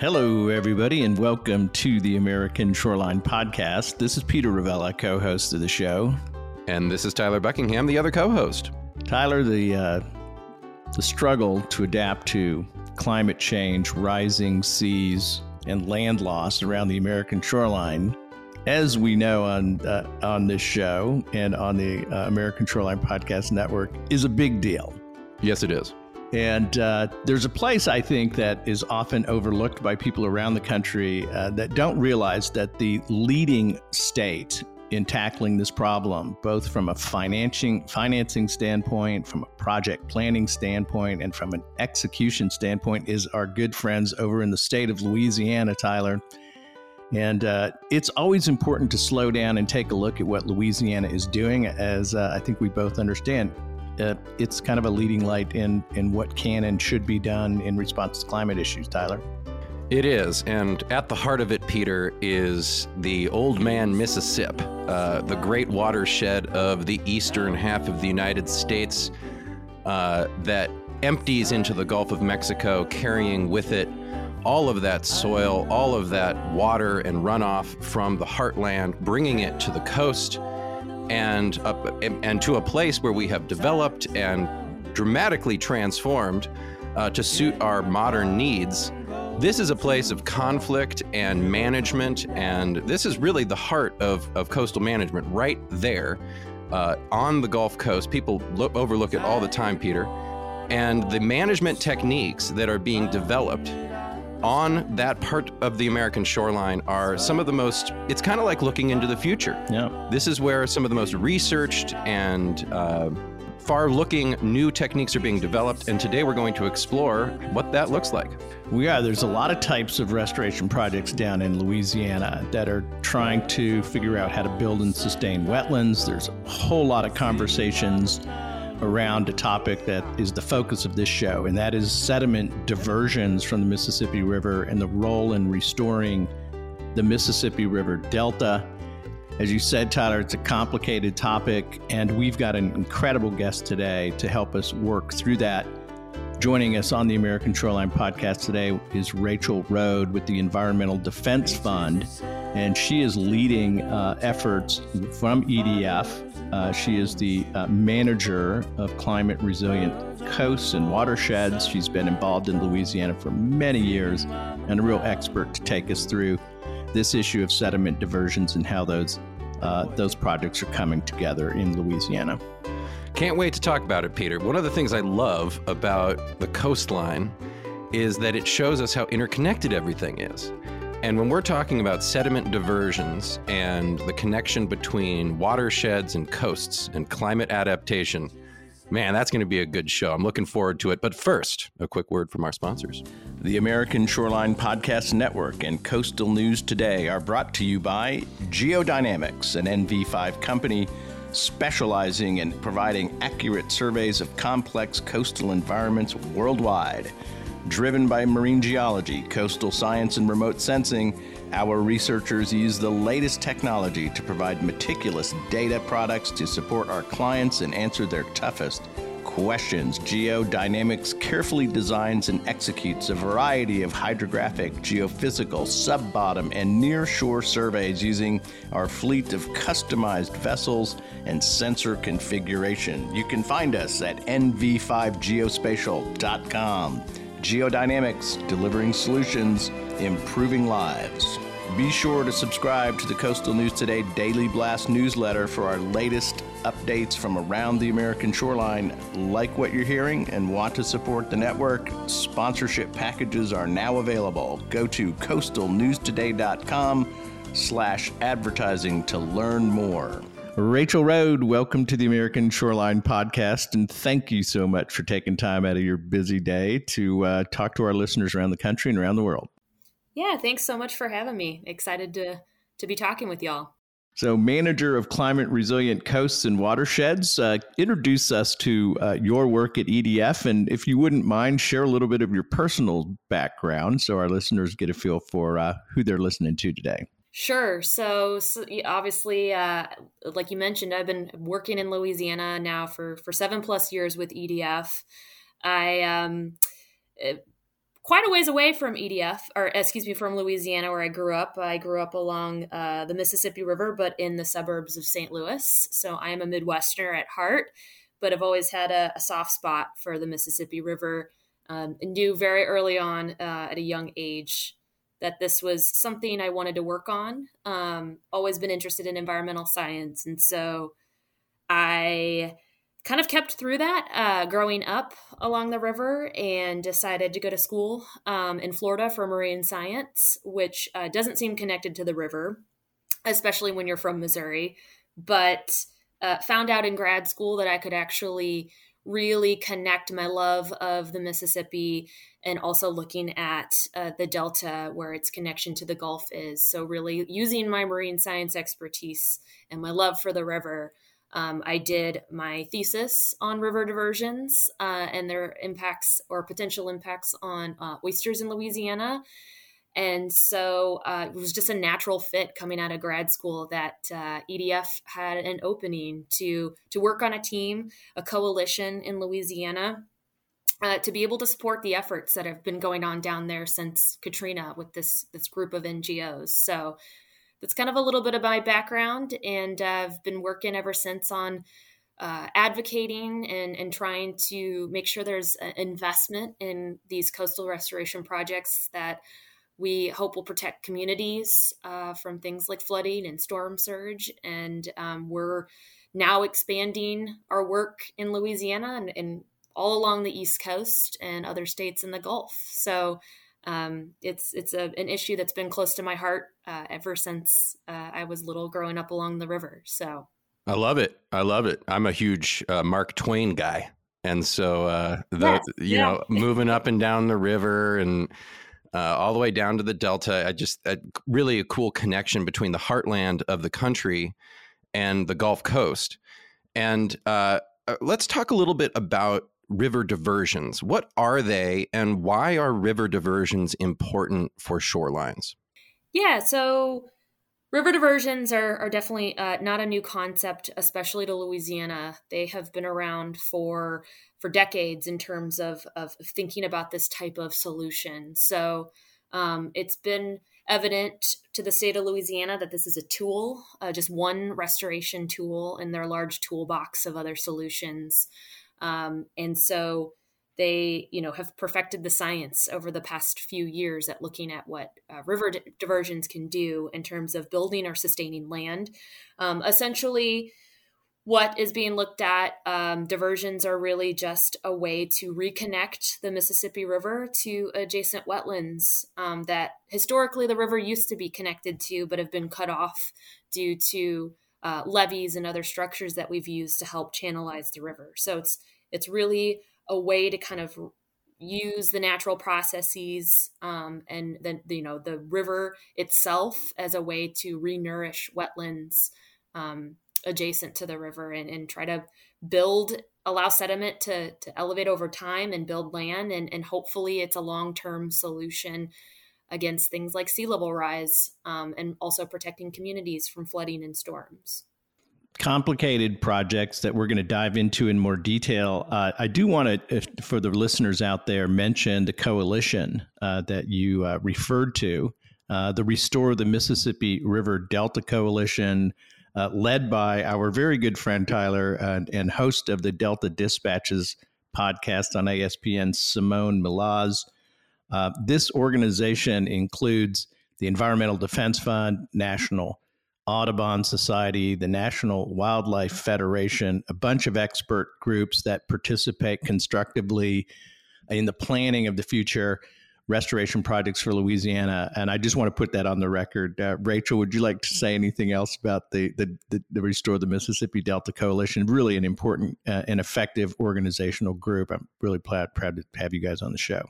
Hello, everybody, and welcome to the American Shoreline Podcast. This is Peter Ravella, co host of the show. And this is Tyler Buckingham, the other co host. Tyler, the, uh, the struggle to adapt to climate change, rising seas, and land loss around the American shoreline, as we know on, uh, on this show and on the uh, American Shoreline Podcast Network, is a big deal. Yes, it is. And uh, there's a place I think that is often overlooked by people around the country uh, that don't realize that the leading state in tackling this problem, both from a financing financing standpoint, from a project planning standpoint, and from an execution standpoint, is our good friends over in the state of Louisiana, Tyler. And uh, it's always important to slow down and take a look at what Louisiana is doing, as uh, I think we both understand uh, it's kind of a leading light in in what can and should be done in response to climate issues. Tyler. It is, and at the heart of it, Peter, is the Old Man Mississippi, uh, the great watershed of the eastern half of the United States uh, that empties into the Gulf of Mexico, carrying with it all of that soil, all of that water and runoff from the heartland, bringing it to the coast and up, and to a place where we have developed and dramatically transformed uh, to suit our modern needs. This is a place of conflict and management, and this is really the heart of, of coastal management right there uh, on the Gulf Coast. People look, overlook it all the time, Peter. And the management techniques that are being developed on that part of the American shoreline are some of the most, it's kind of like looking into the future. Yeah. This is where some of the most researched and uh, far looking new techniques are being developed. And today we're going to explore what that looks like. We are. There's a lot of types of restoration projects down in Louisiana that are trying to figure out how to build and sustain wetlands. There's a whole lot of conversations around a topic that is the focus of this show, and that is sediment diversions from the Mississippi River and the role in restoring the Mississippi River Delta. As you said, Tyler, it's a complicated topic, and we've got an incredible guest today to help us work through that. Joining us on the American Shoreline podcast today is Rachel Rhode with the Environmental Defense Fund, and she is leading uh, efforts from EDF uh, she is the uh, manager of climate resilient coasts and watersheds. She's been involved in Louisiana for many years and a real expert to take us through this issue of sediment diversions and how those uh, those projects are coming together in Louisiana. Can't wait to talk about it, Peter. One of the things I love about the coastline is that it shows us how interconnected everything is. And when we're talking about sediment diversions and the connection between watersheds and coasts and climate adaptation, man, that's going to be a good show. I'm looking forward to it. But first, a quick word from our sponsors. The American Shoreline Podcast Network and Coastal News Today are brought to you by Geodynamics, an NV5 company specializing in providing accurate surveys of complex coastal environments worldwide. Driven by marine geology, coastal science, and remote sensing, our researchers use the latest technology to provide meticulous data products to support our clients and answer their toughest questions. Geodynamics carefully designs and executes a variety of hydrographic, geophysical, sub bottom, and near shore surveys using our fleet of customized vessels and sensor configuration. You can find us at nv5geospatial.com. Geodynamics, delivering solutions, improving lives. Be sure to subscribe to the Coastal News Today Daily Blast newsletter for our latest updates from around the American shoreline. Like what you're hearing and want to support the network? Sponsorship packages are now available. Go to coastalnewstoday.com slash advertising to learn more. Rachel Rhode, welcome to the American Shoreline Podcast, and thank you so much for taking time out of your busy day to uh, talk to our listeners around the country and around the world. Yeah, thanks so much for having me. Excited to to be talking with y'all. So, manager of climate resilient coasts and watersheds, uh, introduce us to uh, your work at EDF, and if you wouldn't mind, share a little bit of your personal background so our listeners get a feel for uh, who they're listening to today. Sure. So, so obviously, uh, like you mentioned, I've been working in Louisiana now for for seven plus years with EDF. I um, eh, quite a ways away from EDF, or excuse me, from Louisiana, where I grew up. I grew up along uh, the Mississippi River, but in the suburbs of St. Louis. So I am a Midwesterner at heart, but I've always had a, a soft spot for the Mississippi River um, and knew very early on uh, at a young age that this was something I wanted to work on. Um, always been interested in environmental science. And so I kind of kept through that uh, growing up along the river and decided to go to school um, in Florida for marine science, which uh, doesn't seem connected to the river, especially when you're from Missouri. But uh, found out in grad school that I could actually really connect my love of the Mississippi and also looking at uh, the Delta where its connection to the Gulf is. So, really using my marine science expertise and my love for the river um, I did my thesis on river diversions uh, and their impacts or potential impacts on uh, oysters in Louisiana. And so uh, it was just a natural fit coming out of grad school that uh, EDF had an opening to to work on a team, a coalition in Louisiana, uh, to be able to support the efforts that have been going on down there since Katrina with this this group of NGOs. So that's kind of a little bit of my background, and I've been working ever since on uh, advocating and, and trying to make sure there's investment in these coastal restoration projects that we hope will protect communities uh, from things like flooding and storm surge. And um, we're now expanding our work in Louisiana and, and, all along the East Coast and other states in the Gulf. So um, it's it's a, an issue that's been close to my heart uh, ever since uh, I was little, growing up along the river. So I love it. I love it. I'm a huge uh, Mark Twain guy, and so uh, the yes, you yeah. know moving up and down the river and uh, all the way down to the delta, I just really a cool connection between the heartland of the country and the Gulf Coast. And uh, let's talk a little bit about river diversions. What are they, and why are river diversions important for shorelines? Yeah, so river diversions are, are definitely uh, not a new concept, especially to Louisiana. They have been around for for decades in terms of of thinking about this type of solution. So um, it's been evident to the state of Louisiana that this is a tool, uh, just one restoration tool in their large toolbox of other solutions. Um, and so they, you know, have perfected the science over the past few years at looking at what uh, river di- diversions can do in terms of building or sustaining land. Um, essentially, what is being looked at, um, diversions are really just a way to reconnect the Mississippi River to adjacent wetlands um, that historically the river used to be connected to, but have been cut off due to uh, levees and other structures that we've used to help channelize the river. So it's it's really a way to kind of use the natural processes um, and then you know the river itself as a way to renourish wetlands um, adjacent to the river and, and try to build allow sediment to, to elevate over time and build land. And, and hopefully it's a long-term solution against things like sea level rise um, and also protecting communities from flooding and storms complicated projects that we're going to dive into in more detail. Uh, I do want to, for the listeners out there, mention the coalition uh, that you uh, referred to, uh, the Restore the Mississippi River Delta Coalition, uh, led by our very good friend Tyler and, and host of the Delta Dispatches podcast on ASPN, Simone Maloz. Uh, this organization includes the Environmental Defense Fund, National Audubon Society, the National Wildlife Federation, a bunch of expert groups that participate constructively in the planning of the future restoration projects for Louisiana. And I just want to put that on the record. Uh, Rachel, would you like to say anything else about the, the, the, the Restore the Mississippi Delta Coalition? Really an important uh, and effective organizational group. I'm really proud, proud to have you guys on the show.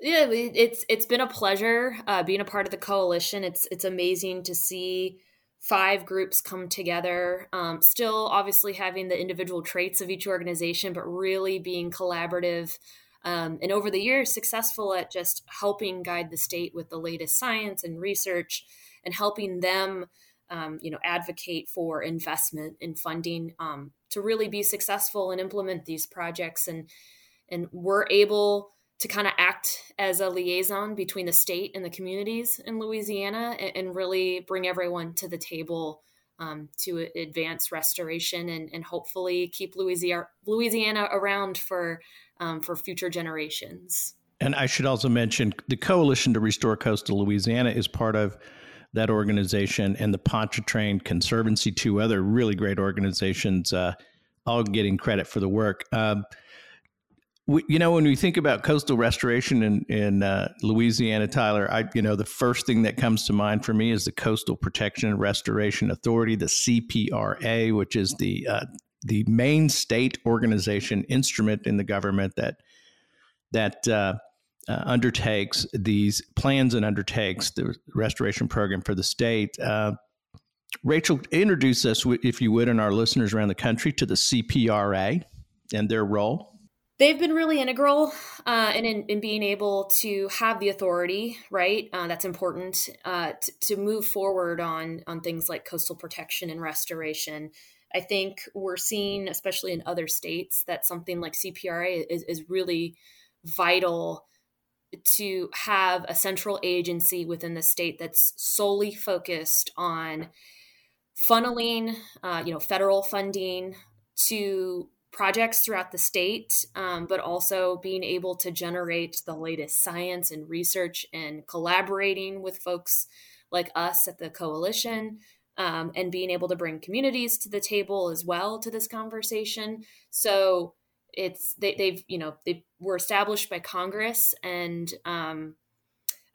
Yeah, it's it's been a pleasure uh, being a part of the coalition. It's it's amazing to see five groups come together, um, still obviously having the individual traits of each organization, but really being collaborative. Um, and over the years, successful at just helping guide the state with the latest science and research and helping them, um, you know, advocate for investment and funding um, to really be successful and implement these projects. And, and we're able to kind of act as a liaison between the state and the communities in Louisiana and, and really bring everyone to the table um, to advance restoration and, and hopefully keep Louisiana, Louisiana around for um, for future generations. And I should also mention the Coalition to Restore Coastal Louisiana is part of that organization and the Pontchartrain Conservancy, two other really great organizations, uh, all getting credit for the work. Um, we, you know, when we think about coastal restoration in in uh, Louisiana, Tyler, I you know the first thing that comes to mind for me is the Coastal Protection and Restoration Authority, the CPRA, which is the uh, the main state organization instrument in the government that that uh, uh, undertakes these plans and undertakes the restoration program for the state. Uh, Rachel, introduce us, if you would, and our listeners around the country to the CPRA and their role they've been really integral uh, in, in being able to have the authority right uh, that's important uh, t- to move forward on on things like coastal protection and restoration. I think we're seeing especially in other states that something like cpra is, is really vital to have a central agency within the state that's solely focused on funneling uh, you know federal funding to projects throughout the state, um, but also being able to generate the latest science and research and collaborating with folks like us at the coalition um, and being able to bring communities to the table as well to this conversation. So it's they, have you know they were established by Congress, and um,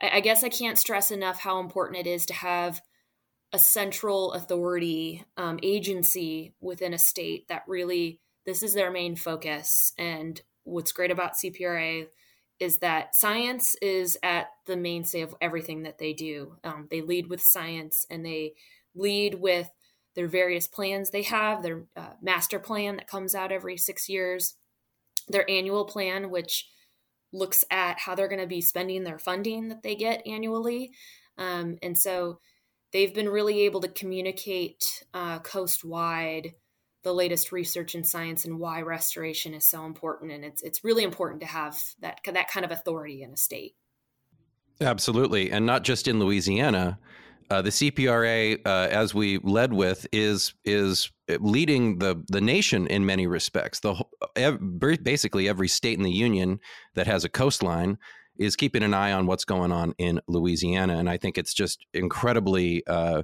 I, I guess I can't stress enough how important it is to have a central authority um, agency within a state that really this is their main focus. And what's great about CPRA is that science is at the mainstay of everything that they do. Um, they lead with science and they lead with their various plans they have, their uh, master plan that comes out every six years, their annual plan, which looks at how they're going to be spending their funding that they get annually. Um, and so they've been really able to communicate uh, coast wide the latest research in science and why restoration is so important and it's it's really important to have that that kind of authority in a state absolutely and not just in louisiana uh, the CPRA, uh, as we led with, is is leading the the nation in many respects. The every, basically every state in the union that has a coastline is keeping an eye on what's going on in Louisiana, and I think it's just incredibly uh,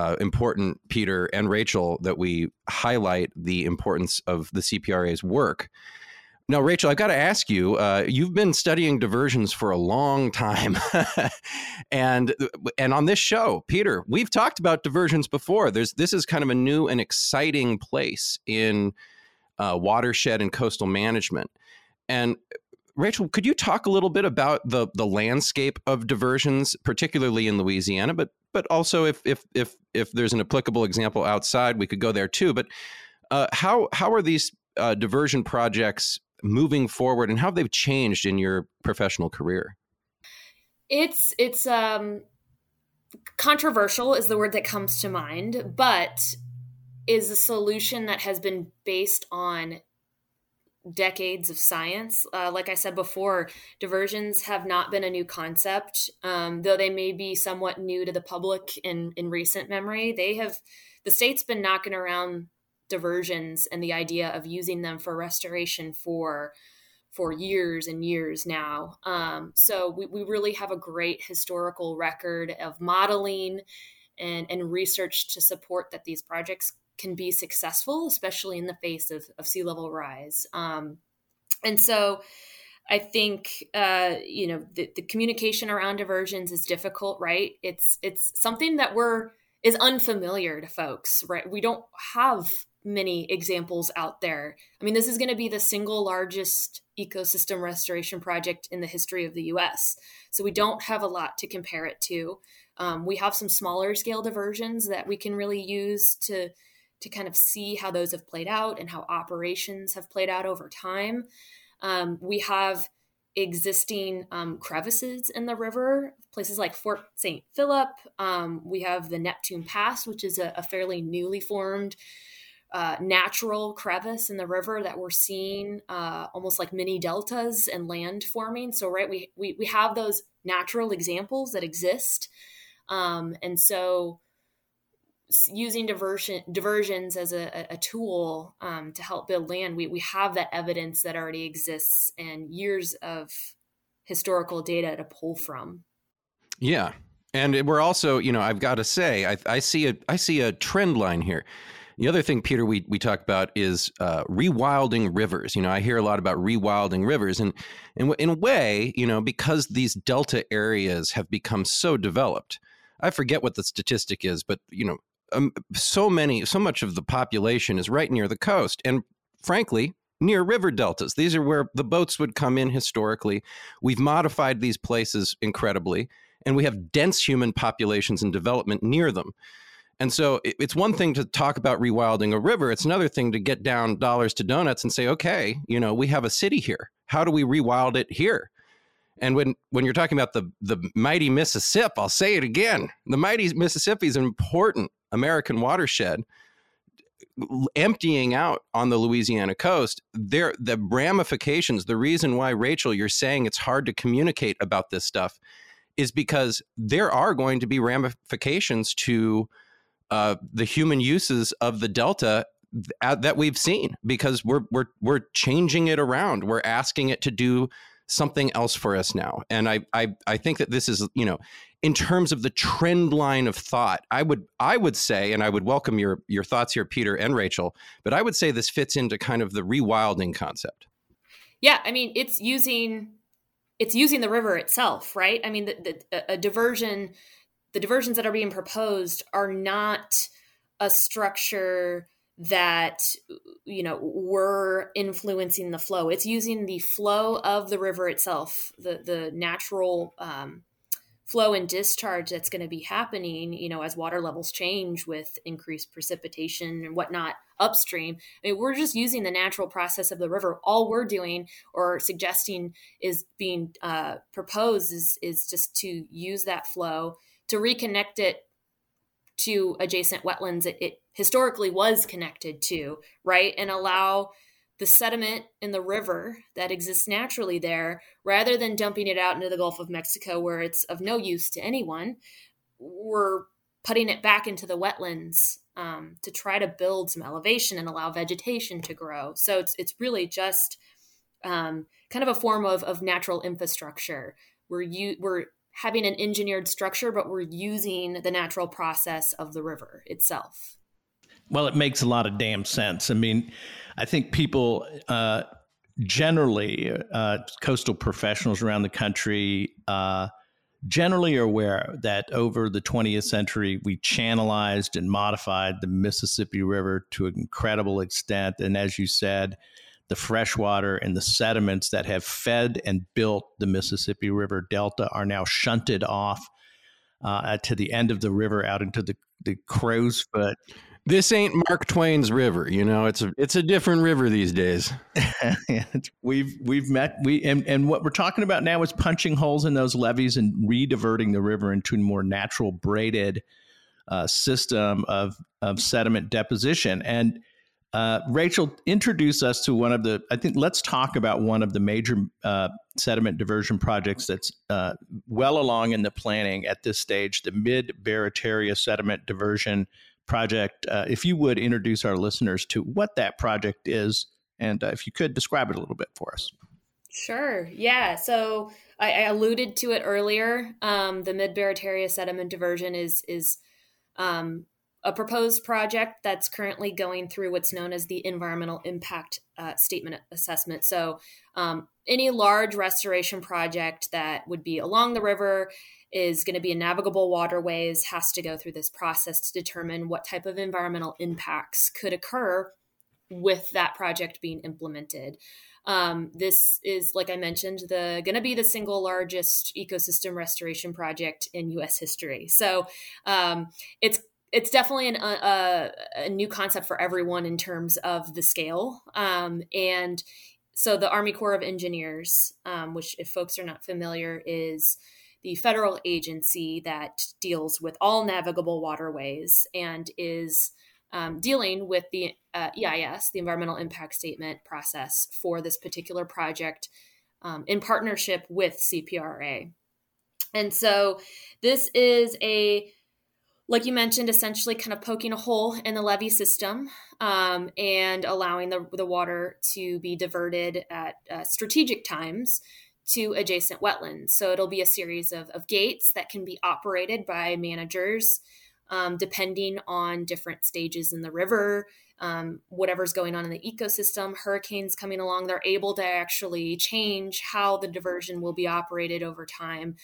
uh, important, Peter and Rachel, that we highlight the importance of the CPRA's work. Now, Rachel, I've got to ask you. Uh, you've been studying diversions for a long time, and and on this show, Peter, we've talked about diversions before. There's this is kind of a new and exciting place in uh, watershed and coastal management. And Rachel, could you talk a little bit about the the landscape of diversions, particularly in Louisiana, but but also if if if if there's an applicable example outside, we could go there too. But uh, how how are these uh, diversion projects moving forward, and how they've they changed in your professional career? It's it's um, controversial is the word that comes to mind, but is a solution that has been based on decades of science. Uh, like I said before, diversions have not been a new concept, um, though they may be somewhat new to the public in in recent memory. They have the state's been knocking around diversions and the idea of using them for restoration for for years and years now. Um, so we, we really have a great historical record of modeling and, and research to support that these projects can be successful, especially in the face of, of sea level rise. Um, and so I think uh, you know the, the, communication around diversions is difficult, right? It's it's something that we're is unfamiliar to folks, right? We don't have many examples out there. I mean, this is going to be the single largest ecosystem restoration project in the history of the U.S. So we don't have a lot to compare it to. Um, we have some smaller scale diversions that we can really use to to kind of see how those have played out and how operations have played out over time. Um, we have existing um, crevasses in the river, places like Fort St. Philip. Um, we have the Neptune Pass, which is a, a fairly newly formed uh, natural crevasse in the river that we're seeing uh, almost like mini deltas and land forming. So, right, we, we, we have those natural examples that exist. Um, and so, using diversion diversions as a, a tool um, to help build land, we, we have that evidence that already exists and years of historical data to pull from. Yeah, and we're also, you know, I've got to say, I, I see a I see a trend line here. The other thing, Peter, we, we talk about is uh, rewilding rivers. You know, I hear a lot about rewilding rivers, and, and in a way, you know, because these delta areas have become so developed, I forget what the statistic is, but you know, um, so many, so much of the population is right near the coast, and frankly, near river deltas. These are where the boats would come in historically. We've modified these places incredibly, and we have dense human populations and development near them. And so it's one thing to talk about rewilding a river. It's another thing to get down dollars to donuts and say, okay, you know, we have a city here. How do we rewild it here? And when, when you're talking about the, the mighty Mississippi, I'll say it again. The mighty Mississippi is an important American watershed emptying out on the Louisiana coast. There, the ramifications, the reason why, Rachel, you're saying it's hard to communicate about this stuff is because there are going to be ramifications to uh, the human uses of the delta that we've seen because we're we're we're changing it around. We're asking it to do something else for us now, and I I I think that this is you know in terms of the trend line of thought, I would I would say, and I would welcome your your thoughts here, Peter and Rachel, but I would say this fits into kind of the rewilding concept. Yeah, I mean it's using it's using the river itself, right? I mean the, the a diversion the diversions that are being proposed are not a structure that you know we're influencing the flow. It's using the flow of the river itself the the natural um, flow and discharge that's going to be happening you know as water levels change with increased precipitation and whatnot upstream. I mean we're just using the natural process of the river. All we're doing or suggesting is being uh, proposed is is just to use that flow to reconnect it to adjacent wetlands it, it historically was connected to, right? And allow the sediment in the river that exists naturally there, rather than dumping it out into the Gulf of Mexico where it's of no use to anyone, we're putting it back into the wetlands um, to try to build some elevation and allow vegetation to grow. So it's it's really just um, kind of a form of, of natural infrastructure. We're you we're having an engineered structure, but we're using the natural process of the river itself. Well, it makes a lot of damn sense. I mean, I think people uh, generally, uh, coastal professionals around the country, uh, generally are aware that over the 20th century, we channelized and modified the Mississippi River to an incredible extent. And as you said, the freshwater and the sediments that have fed and built the Mississippi River Delta are now shunted off uh, to the end of the river out into the, the crow's foot. This ain't Mark Twain's river, you know. It's a it's a different river these days. we've we've met we and, and what we're talking about now is punching holes in those levees and rediverting the river into a more natural braided uh, system of of sediment deposition. And uh, Rachel, introduce us to one of the. I think let's talk about one of the major uh, sediment diversion projects that's uh, well along in the planning at this stage, the Mid Barataria Sediment Diversion Project. Uh, if you would introduce our listeners to what that project is, and uh, if you could describe it a little bit for us. Sure. Yeah. So I, I alluded to it earlier. Um, the Mid Barataria Sediment Diversion is is um, a proposed project that's currently going through what's known as the environmental impact uh, statement assessment. So, um, any large restoration project that would be along the river is going to be in navigable waterways has to go through this process to determine what type of environmental impacts could occur with that project being implemented. Um, this is, like I mentioned, the going to be the single largest ecosystem restoration project in U.S. history. So um, it's it's definitely an, a, a, new concept for everyone in terms of the scale. Um, and so the Army Corps of Engineers, um, which, if folks are not familiar, is the federal agency that deals with all navigable waterways and is um, dealing with the uh, EIS, the environmental impact statement process for this particular project um, in partnership with CPRA. And so this is a like you mentioned, essentially kind of poking a hole in the levee system um, and allowing the, the water to be diverted at uh, strategic times to adjacent wetlands. So it'll be a series of, of gates that can be operated by managers um, depending on different stages in the river, um, whatever's going on in the ecosystem, hurricanes coming along, they're able to actually change how the diversion will be operated over time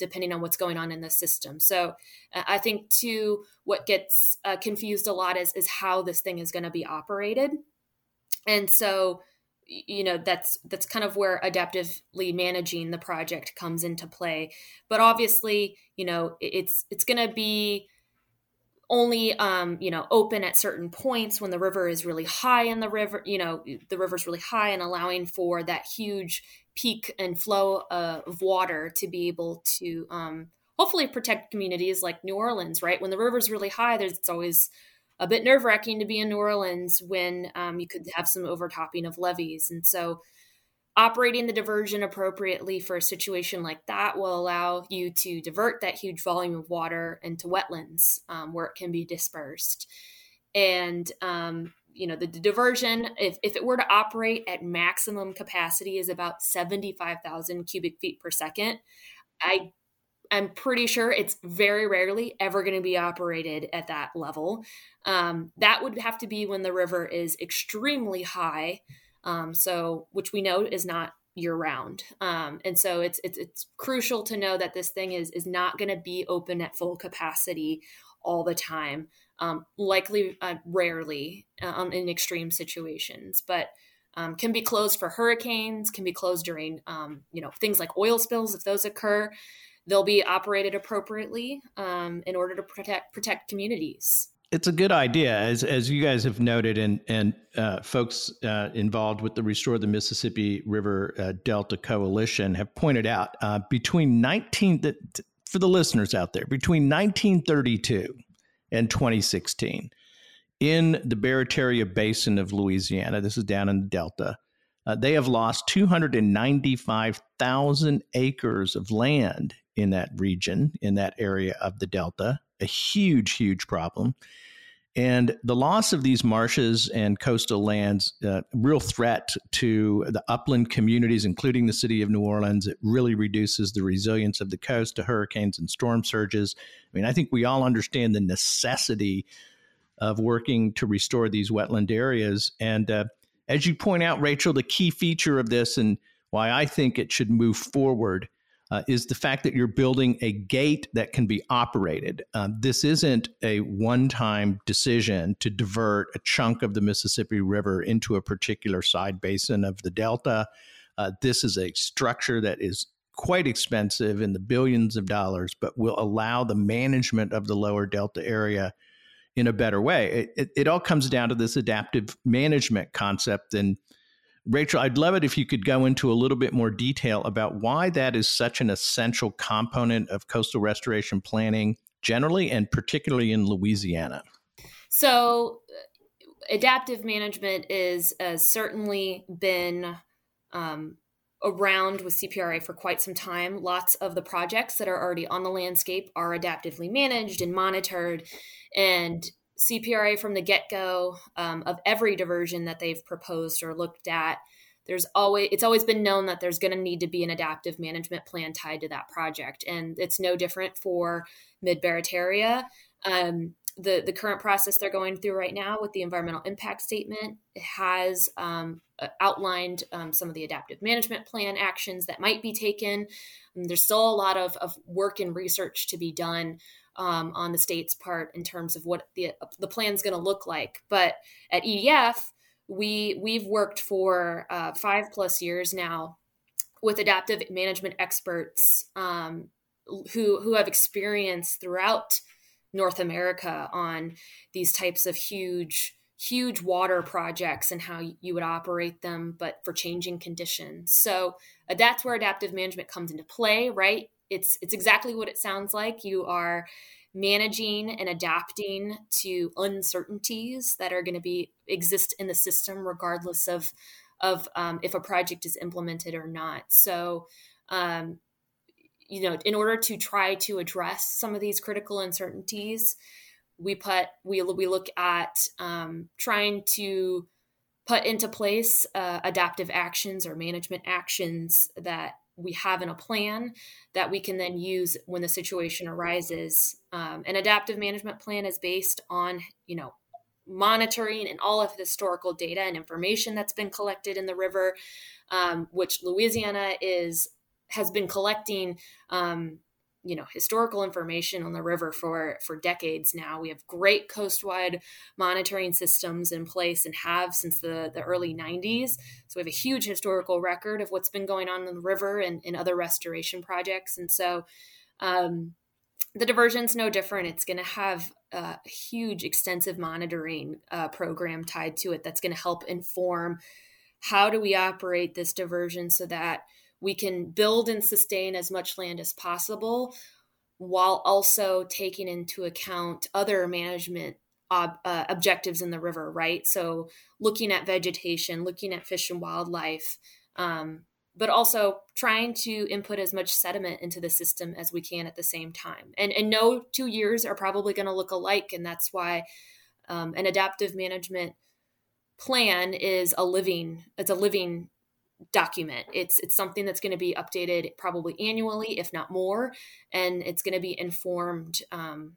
depending on what's going on in the system. So uh, I think too, what gets uh, confused a lot is is how this thing is going to be operated, and so you know that's that's kind of where adaptively managing the project comes into play. But obviously, you know, it's it's going to be only um, you know open at certain points when the river is really high in the river you know the river's really high and allowing for that huge peak and flow of water to be able to um, hopefully protect communities like New Orleans, right? When the river's really high, there's it's always a bit nerve wracking to be in New Orleans when um, you could have some overtopping of levees. And so, operating the diversion appropriately for a situation like that will allow you to divert that huge volume of water into wetlands um, where it can be dispersed. And um, you know the, diversion if, if it were to operate at maximum capacity is about 75000 cubic feet per second i i'm pretty sure it's very rarely ever going to be operated at that level. Um, that would have to be when the river is extremely high um, so which we know is not year round um, and so it's, it's it's crucial to know that this thing is is not going to be open at full capacity all the time um, likely uh, rarely uh, in extreme situations, but um, can be closed for hurricanes, can be closed during um, you know things like oil spills if those occur. They'll be operated appropriately um, in order to protect protect communities. It's a good idea, as as you guys have noted, and and uh, folks uh, involved with the Restore the Mississippi River uh, Delta Coalition have pointed out uh, between 19 for the listeners out there between 1932 and 2016 in the Barataria Basin of Louisiana. This is down in the Delta. Uh, they have lost 295,000 acres of land in that region, in that area of the Delta. A huge, huge problem. And the loss of these marshes and coastal lands, uh, real threat to the upland communities, including the city of New Orleans. It really reduces the resilience of the coast to hurricanes and storm surges. I mean, I think we all understand the necessity of working to restore these wetland areas. And uh, as you point out, Rachel, the key feature of this and why I think it should move forward uh, is the fact that you're building a gate that can be operated. Uh, this isn't a one time decision to divert a chunk of the Mississippi River into a particular side basin of the Delta. Uh, this is a structure that is quite expensive in the billions of dollars, but will allow the management of the lower Delta area in a better way. It, it, it all comes down to this adaptive management concept. And Rachel, I'd love it if you could go into a little bit more detail about why that is such an essential component of coastal restoration planning generally and particularly in Louisiana. So, uh, adaptive management is has certainly been um, around with CPRA for quite some time. Lots of the projects that are already on the landscape are adaptively managed and monitored, and CPRA from the get go um, of every diversion that they've proposed or looked at. There's always it's always been known that there's going to need to be an adaptive management plan tied to that project, and it's no different for Mid Barataria. Um, the the current process they're going through right now with the environmental impact statement has um, uh, outlined um, some of the adaptive management plan actions that might be taken. And there's still a lot of, of work and research to be done um, on the state's part in terms of what the the plan's going to look like. But at EDF, we we've worked for uh, five plus years now with adaptive management experts um, who who have experience throughout North America on these types of huge huge water projects and how you would operate them, but for changing conditions. So uh, that's where adaptive management comes into play, right? It's it's exactly what it sounds like. You are managing and adapting to uncertainties that are going to be exist in the system regardless of of um, if a project is implemented or not so um, you know in order to try to address some of these critical uncertainties we put we, we look at um, trying to put into place uh, adaptive actions or management actions that we have in a plan that we can then use when the situation arises. Um, an adaptive management plan is based on, you know, monitoring and all of the historical data and information that's been collected in the river, um, which Louisiana is has been collecting um, you know historical information on the river for for decades now. We have great coastwide monitoring systems in place and have since the the early 90s so we have a huge historical record of what's been going on in the river and in other restoration projects. And so um, the diversion's no different. It's going to have a huge extensive monitoring uh, program tied to it that's going to help inform how do we operate this diversion so that we can build and sustain as much land as possible while also taking into account other management ob- uh, objectives in the river, right? So, looking at vegetation, looking at fish and wildlife, um, but also trying to input as much sediment into the system as we can at the same time. And, and no two years are probably going to look alike. And that's why um, an adaptive management plan is a living, it's a living document. It's it's something that's going to be updated probably annually, if not more, and it's going to be informed um,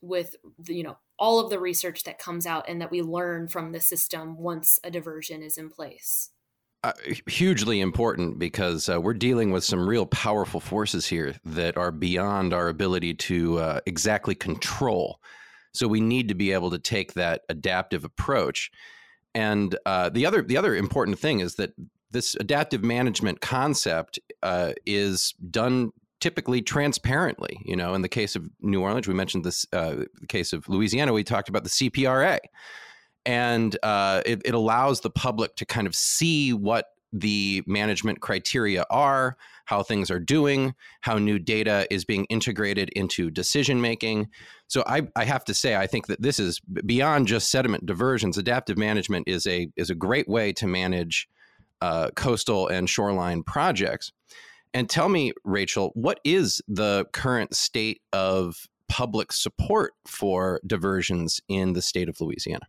with the, you know all of the research that comes out and that we learn from the system once a diversion is in place. Uh, hugely important because uh, we're dealing with some real powerful forces here that are beyond our ability to uh, exactly control. So we need to be able to take that adaptive approach. And uh, the other the other important thing is that this adaptive management concept uh, is done typically transparently. You know, in the case of New Orleans, we mentioned this. Uh, the case of Louisiana, we talked about the CPRA, and uh, it, it allows the public to kind of see what the management criteria are, how things are doing, how new data is being integrated into decision making. So I, I, have to say, I think that this is beyond just sediment diversions. Adaptive management is a is a great way to manage uh, coastal and shoreline projects. And tell me, Rachel, what is the current state of public support for diversions in the state of Louisiana?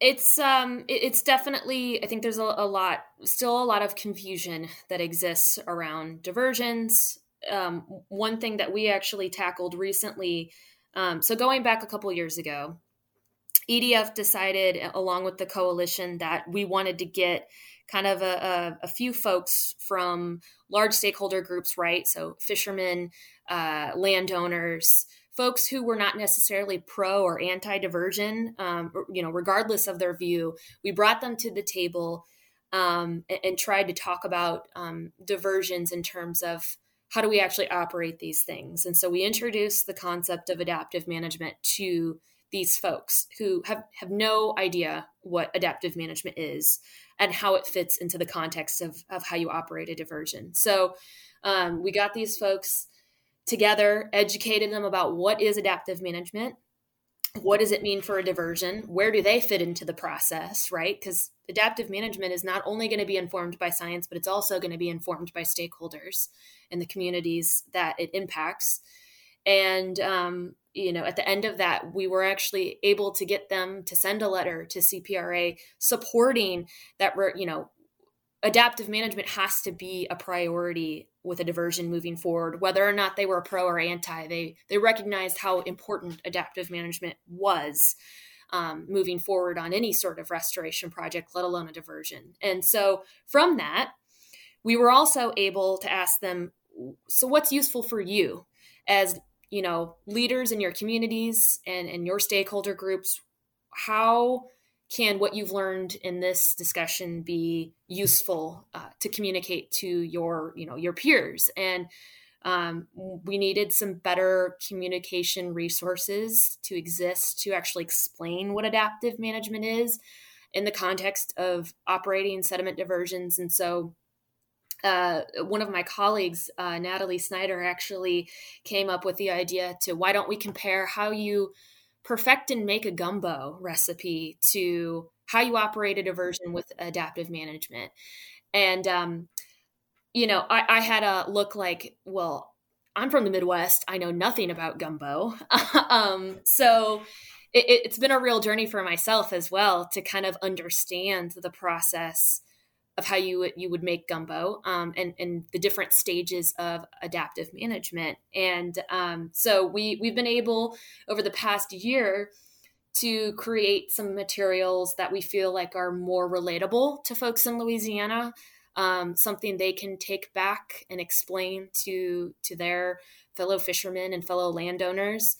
It's um, it's definitely. I think there's a, a lot, still a lot of confusion that exists around diversions. Um, one thing that we actually tackled recently. Um, so going back a couple years ago, EDF decided, along with the coalition, that we wanted to get kind of a, a, a few folks from large stakeholder groups, right? So fishermen, uh, landowners, folks who were not necessarily pro or anti diversion, um, you know, regardless of their view, we brought them to the table um, and, and, tried to talk about um, diversions in terms of how do we actually operate these things. And so we introduced the concept of adaptive management to these folks who have, have no idea what adaptive management is and how it fits into the context of, of how you operate a diversion. So um, we got these folks together, educated them about what is adaptive management, what does it mean for a diversion, where do they fit into the process, right? Because adaptive management is not only going to be informed by science, but it's also going to be informed by stakeholders and the communities that it impacts. And um, you know, at the end of that, we were actually able to get them to send a letter to CPRA supporting that, we're, you know, adaptive management has to be a priority with a diversion moving forward whether or not they were pro or anti. They they recognized how important adaptive management was um, moving forward on any sort of restoration project let alone a diversion. And so from that we were also able to ask them so what's useful for you as you know leaders in your communities and and your stakeholder groups how can what you've learned in this discussion be useful uh, to communicate to your you know your peers? And um, we needed some better communication resources to exist to actually explain what adaptive management is in the context of operating sediment diversions. And so uh, one of my colleagues, uh, Natalie Snider, actually came up with the idea to why don't we compare how you perfect and make a gumbo recipe to how you operate a version with adaptive management. And, um, you know, I, I had a look like, well, I'm from the Midwest. I know nothing about gumbo. um, so it, has been a real journey for myself as well to kind of understand the process of how you you would make gumbo um, and, and the different stages of adaptive management. And um, so we, we've been able over the past year to create some materials that we feel like are more relatable to folks in Louisiana, um, something they can take back and explain to to their fellow fishermen and fellow landowners.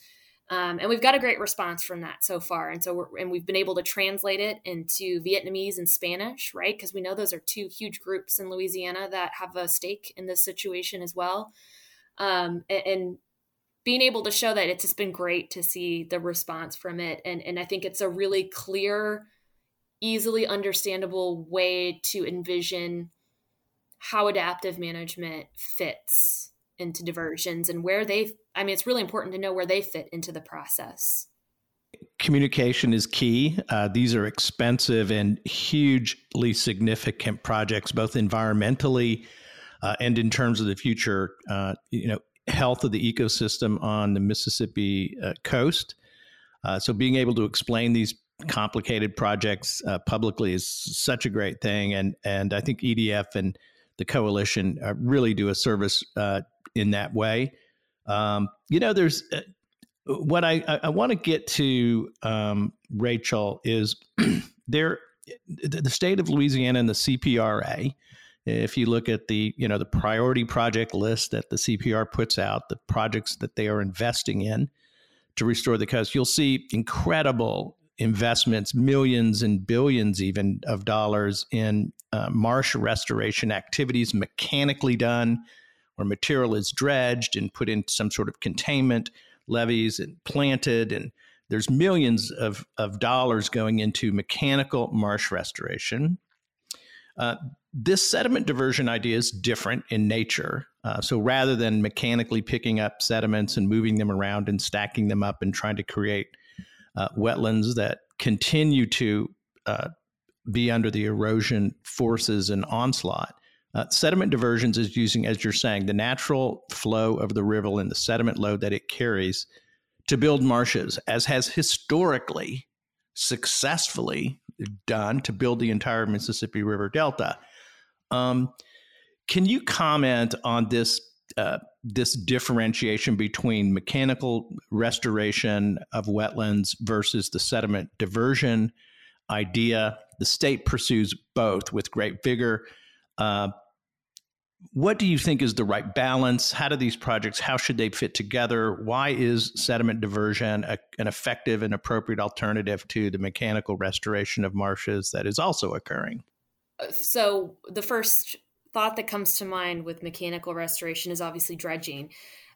Um, and we've got a great response from that so far. And so, and we've been able to translate it into Vietnamese and Spanish, right? Because we know those are two huge groups in Louisiana that have a stake in this situation as well. Um, and, and, being able to show that it's just been great to see the response from it. And, and I think it's a really clear, easily understandable way to envision how adaptive management fits into diversions and where they I mean it's really important to know where they fit into the process. Communication is key. Uh, these are expensive and hugely significant projects, both environmentally uh, and in terms of the future, uh, you know, health of the ecosystem on the Mississippi uh, coast. Uh, so, being able to explain these complicated projects uh, publicly is such a great thing, and and I think EDF and the coalition uh, really do a service uh, in that way. Um, you know, there's uh, what I, I, I want to get to, um, Rachel, is there the state of Louisiana and the CPRA. If you look at the you know the priority project list that the CPR puts out, the projects that they are investing in to restore the coast, you'll see incredible investments, millions and billions even of dollars in uh, marsh restoration activities mechanically done, where material is dredged and put in some sort of containment levees and planted. And there's millions of, of dollars going into mechanical marsh restoration. Uh, this sediment diversion idea is different in nature. Uh, so rather than mechanically picking up sediments and moving them around and stacking them up and trying to create uh, wetlands that continue to uh, be under the erosion forces and onslaught. Uh, sediment diversions is using, as you're saying, the natural flow of the river and the sediment load that it carries to build marshes, as has historically successfully done to build the entire Mississippi River Delta. Um, can you comment on this uh, this differentiation between mechanical restoration of wetlands versus the sediment diversion idea? The state pursues both with great vigor. Uh, what do you think is the right balance? How do these projects, how should they fit together? Why is sediment diversion a, an effective and appropriate alternative to the mechanical restoration of marshes that is also occurring? So the first thought that comes to mind with mechanical restoration is obviously dredging.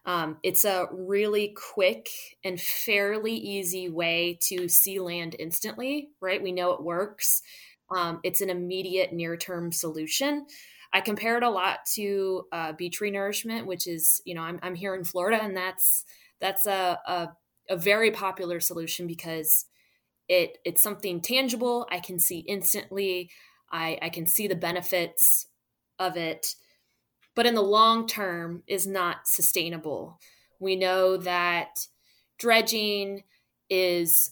Um, it's a really quick and fairly easy way to see land instantly, right? We know it works. Um, it's an immediate near term solution. I compare it a lot to uh, beach renourishment, which is, you know, I'm, I'm here in Florida, and that's that's a, a, a very popular solution because it it's something tangible. I can see instantly. I, I can see the benefits of it but in the long term is not sustainable. We know that dredging is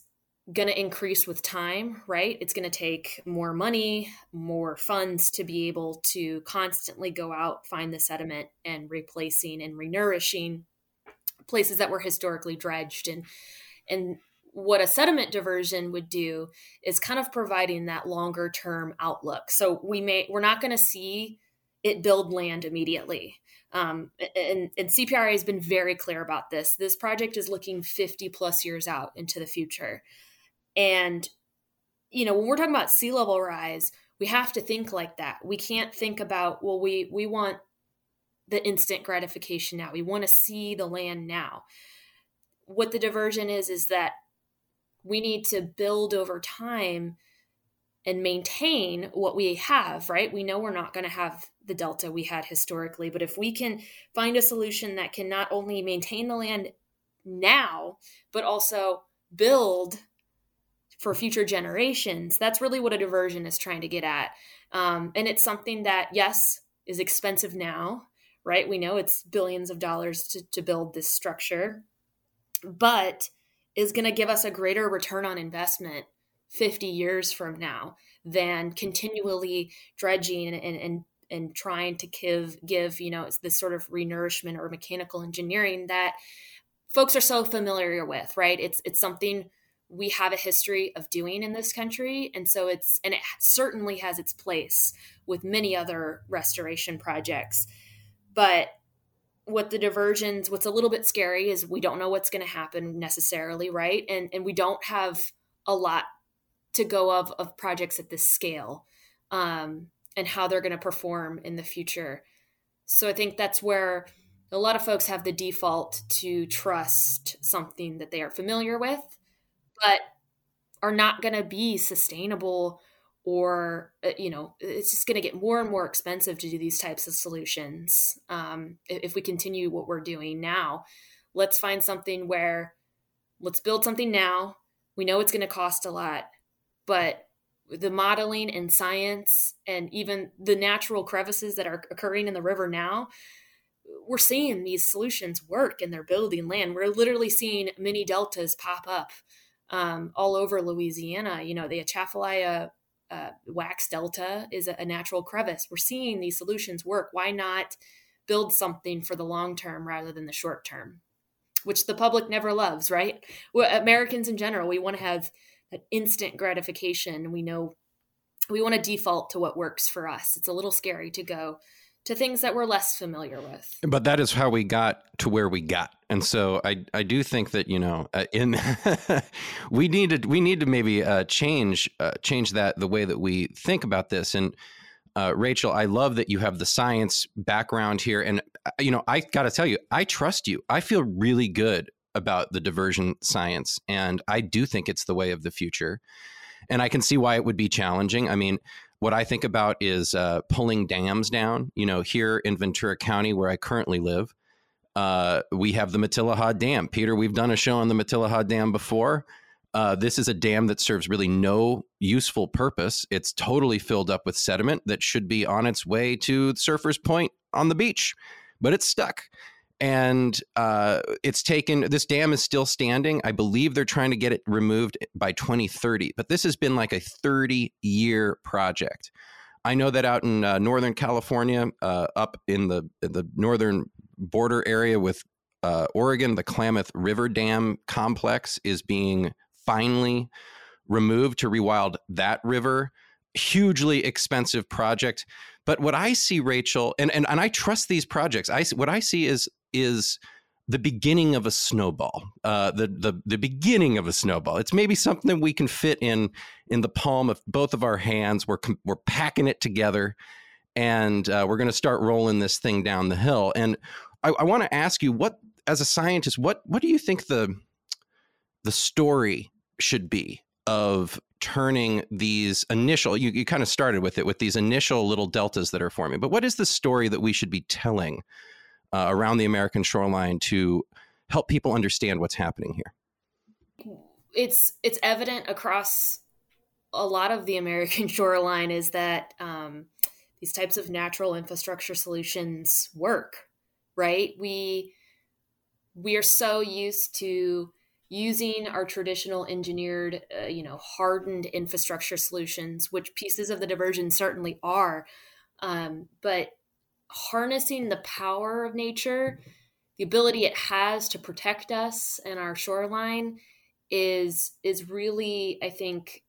going to increase with time, right? It's going to take more money, more funds to be able to constantly go out, find the sediment and replacing and renourishing places that were historically dredged and and what a sediment diversion would do is kind of providing that longer term outlook. So we may we're not going to see it build land immediately. Um, and, and CPRA has been very clear about this. This project is looking 50 plus years out into the future. And, you know, when we're talking about sea level rise, we have to think like that. We can't think about, well, we, we want the instant gratification now. We want to see the land now. What the diversion is, is that we need to build over time and maintain what we have, right? We know we're not going to have the delta we had historically, but if we can find a solution that can not only maintain the land now, but also build for future generations, that's really what a diversion is trying to get at. Um, and it's something that, yes, is expensive now, right? We know it's billions of dollars to, to build this structure, but is going to give us a greater return on investment 50 years from now than continually dredging and, and, and trying to give give you know this sort of renourishment or mechanical engineering that folks are so familiar with right? It's it's something we have a history of doing in this country and so it's and it certainly has its place with many other restoration projects. But what the diversions what's a little bit scary is we don't know what's going to happen necessarily right? And and we don't have a lot to go of of projects at this scale um, and how they're going to perform in the future. So i think that's where a lot of folks have the default to trust something that they are familiar with but are not going to be sustainable or uh, you know it's just going to get more and more expensive to do these types of solutions um, if we continue what we're doing now. Let's find something where let's build something now. We know it's going to cost a lot but the modeling and science and even the natural crevasses that are occurring in the river now we're seeing these solutions work and they're building land we're literally seeing mini deltas pop up um, all over louisiana you know the atchafalaya uh, wax delta is a, a natural crevasse. We're seeing these solutions work. Why not build something for the long term rather than the short term, which the public never loves, right? Americans in general, we want to have instant gratification. We know we want to default to what works for us. It's a little scary to go to things that we're less familiar with. But that is how we got to where we got, and so I I do think that you know uh, in we need to we need to maybe uh, change uh, change that the way that we think about this and. Uh, Rachel, I love that you have the science background here, and uh, you know I got to tell you, I trust you. I feel really good about the diversion science, and I do think it's the way of the future. And I can see why it would be challenging. I mean, what I think about is uh, pulling dams down. You know, here in Ventura County, where I currently live, uh, we have the Matilija Dam. Peter, we've done a show on the Matilija Dam before. Uh, this is a dam that serves really no useful purpose. It's totally filled up with sediment that should be on its way to Surfers Point on the beach, but it's stuck and uh, it's taken this dam is still standing. I believe they're trying to get it removed by 2030 but this has been like a 30 year project. I know that out in uh, northern california uh, up in the the northern border area with uh, oregon the klamath river dam complex is being finally removed to rewild that river. Hugely expensive project. But what I see, Rachel, and, and, and I trust these projects. I what I see is is the beginning of a snowball, uh, the the the beginning of a snowball. It's maybe something we can fit in in the palm of both of our hands. We're we're packing it together, and uh, we're going to start rolling this thing down the hill. And I, I want to ask you, what as a scientist, what what do you think the the story should be of turning these initial you, you kind of started with it with these initial little deltas that are forming but what is the story that we should be telling uh, around the american shoreline to help people understand what's happening here it's it's evident across a lot of the american shoreline is that um, these types of natural infrastructure solutions work right we we are so used to using our traditional engineered, uh, you know, hardened infrastructure solutions, which pieces of the diversion certainly are. Um, but harnessing the power of nature, the ability it has to protect us and our shoreline is is really, I think,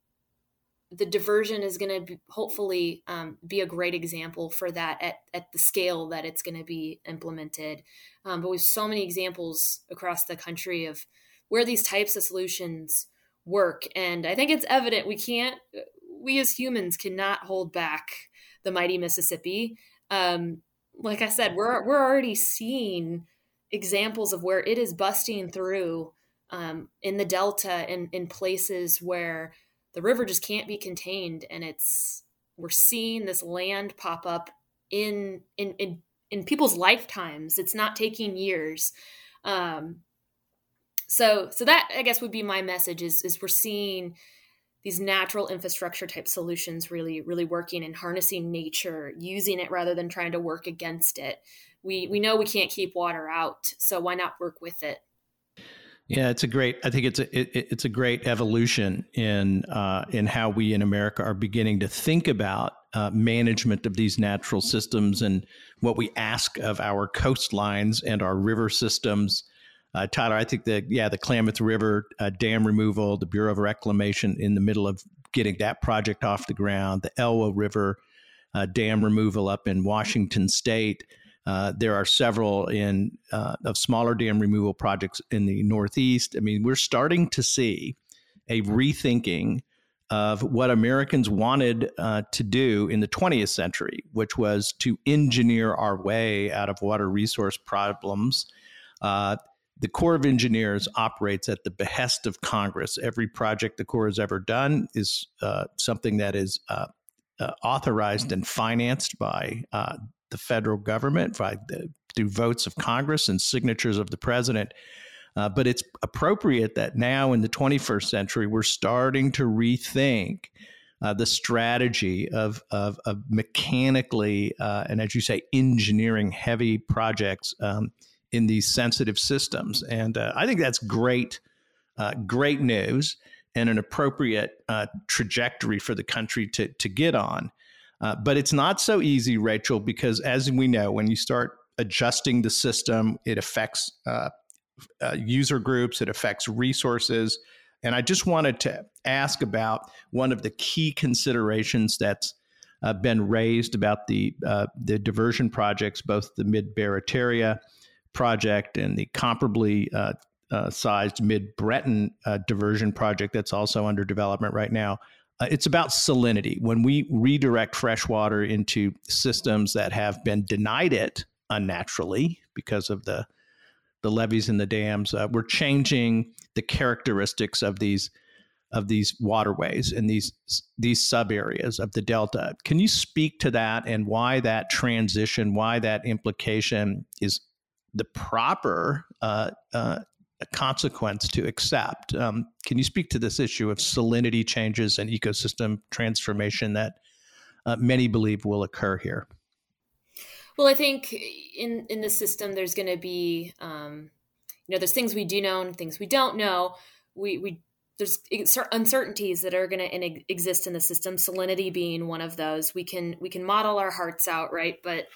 the diversion is going to hopefully um, be a great example for that at, at the scale that it's going to be implemented. Um, but we have so many examples across the country of where these types of solutions work. And I think it's evident we can't, we as humans cannot hold back the mighty Mississippi. Um, like I said, we're we're already seeing examples of where it is busting through um, in the delta and in places where the river just can't be contained, and it's we're seeing this land pop up in in in, in people's lifetimes. It's not taking years. Um, so so that I guess would be my message is is we're seeing these natural infrastructure type solutions really really working and harnessing nature using it rather than trying to work against it we we know we can't keep water out so why not work with it yeah, it's a great. I think it's a it, it's a great evolution in uh, in how we in America are beginning to think about uh, management of these natural systems and what we ask of our coastlines and our river systems uh, Tyler, I think that yeah, the Klamath River uh, dam removal, the Bureau of Reclamation in the middle of getting that project off the ground, the Elwha River uh, dam removal up in Washington State. Uh, there are several in uh, of smaller dam removal projects in the Northeast. I mean, we're starting to see a rethinking of what Americans wanted uh, to do in the 20th century, which was to engineer our way out of water resource problems. Uh, the Corps of Engineers operates at the behest of Congress. Every project the Corps has ever done is uh, something that is uh, uh, authorized and financed by uh, the federal government by the, through votes of Congress and signatures of the president. Uh, but it's appropriate that now in the 21st century, we're starting to rethink uh, the strategy of, of, of mechanically and, as you say, engineering heavy projects. Um, in these sensitive systems. And uh, I think that's great, uh, great news and an appropriate uh, trajectory for the country to, to get on. Uh, but it's not so easy, Rachel, because as we know, when you start adjusting the system, it affects uh, uh, user groups, it affects resources. And I just wanted to ask about one of the key considerations that's uh, been raised about the uh, the diversion projects, both the Mid Barataria project and the comparably uh, uh, sized Mid Breton uh, diversion project that's also under development right now. Uh, it's about salinity. When we redirect fresh water into systems that have been denied it unnaturally because of the the levees and the dams, uh, we're changing the characteristics of these of these waterways and these these sub areas of the delta. Can you speak to that and why that transition, why that implication is the proper uh, uh, consequence to accept. Um, can you speak to this issue of salinity changes and ecosystem transformation that uh, many believe will occur here? Well, I think in in the system, there's going to be, um, you know, there's things we do know and things we don't know. We we there's uncertainties that are going to exist in the system. Salinity being one of those. We can we can model our hearts out, right? But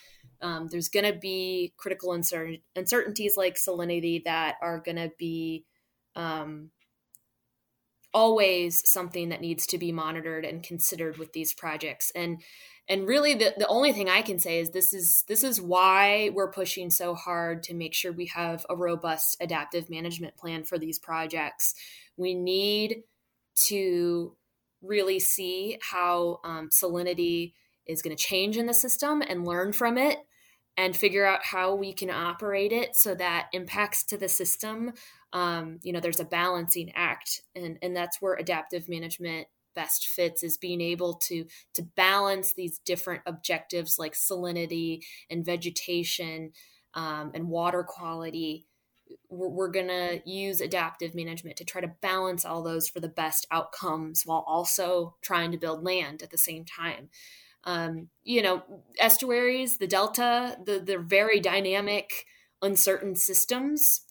um, there's going to be critical uncer- uncertainties like salinity that are going to be um, always something that needs to be monitored and considered with these projects. And and really, the, the only thing I can say is this is this is why we're pushing so hard to make sure we have a robust adaptive management plan for these projects. We need to really see how um, salinity is going to change in the system and learn from it and figure out how we can operate it so that impacts to the system um, you know there's a balancing act and and that's where adaptive management best fits is being able to to balance these different objectives like salinity and vegetation um, and water quality. We're, we're going to use adaptive management to try to balance all those for the best outcomes while also trying to build land at the same time um, you know, estuaries, the delta, the, they're very dynamic, uncertain systems.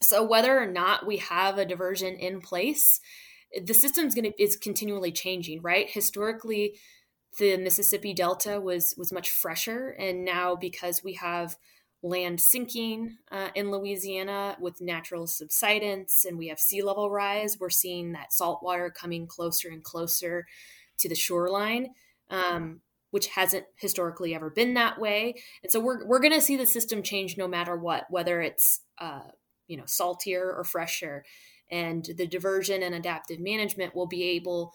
So whether or not we have a diversion in place, the system's going to is continually changing, right? Historically, the Mississippi Delta was was much fresher, and now because we have land sinking uh, in Louisiana with natural subsidence, and we have sea level rise, we're seeing that salt water coming closer and closer to the shoreline um, which hasn't historically ever been that way. And so we're we're going to see the system change no matter what, whether it's uh, you know saltier or fresher. And the diversion and adaptive management will be able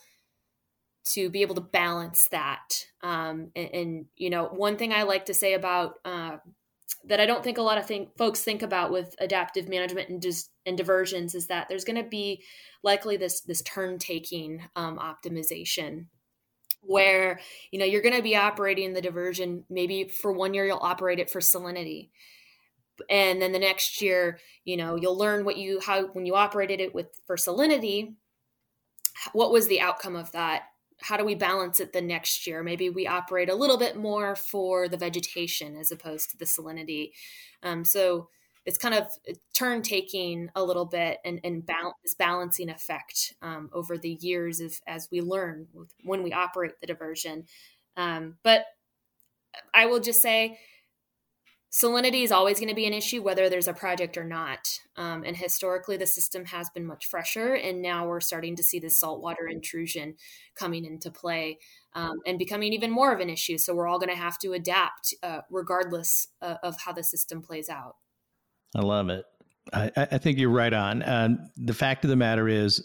to be able to balance that. Um, and, and, you know, one thing I like to say about uh, that I don't think a lot of folks think about with adaptive management and, dis, and diversions is that there's going to be likely this this turn taking um, optimization where you know you're going to be operating the diversion. Maybe for one year you'll operate it for salinity. And then the next year you know you'll learn what you how when you operated it with for salinity what was the outcome of that? How do we balance it the next year? Maybe we operate a little bit more for the vegetation as opposed to the salinity. Um, so it's kind of turn taking a little bit and, and balance, this balancing effect um, over the years of, as we learn when we operate the diversion. Um, but I will just say salinity is always going to be an issue whether there's a project or not. Um, and historically, the system has been much fresher, and now we're starting to see the saltwater intrusion coming into play um, and becoming even more of an issue. So we're all going to have to adapt uh, regardless uh, of how the system plays out. I love it. I, I think you're right on. And the fact of the matter is,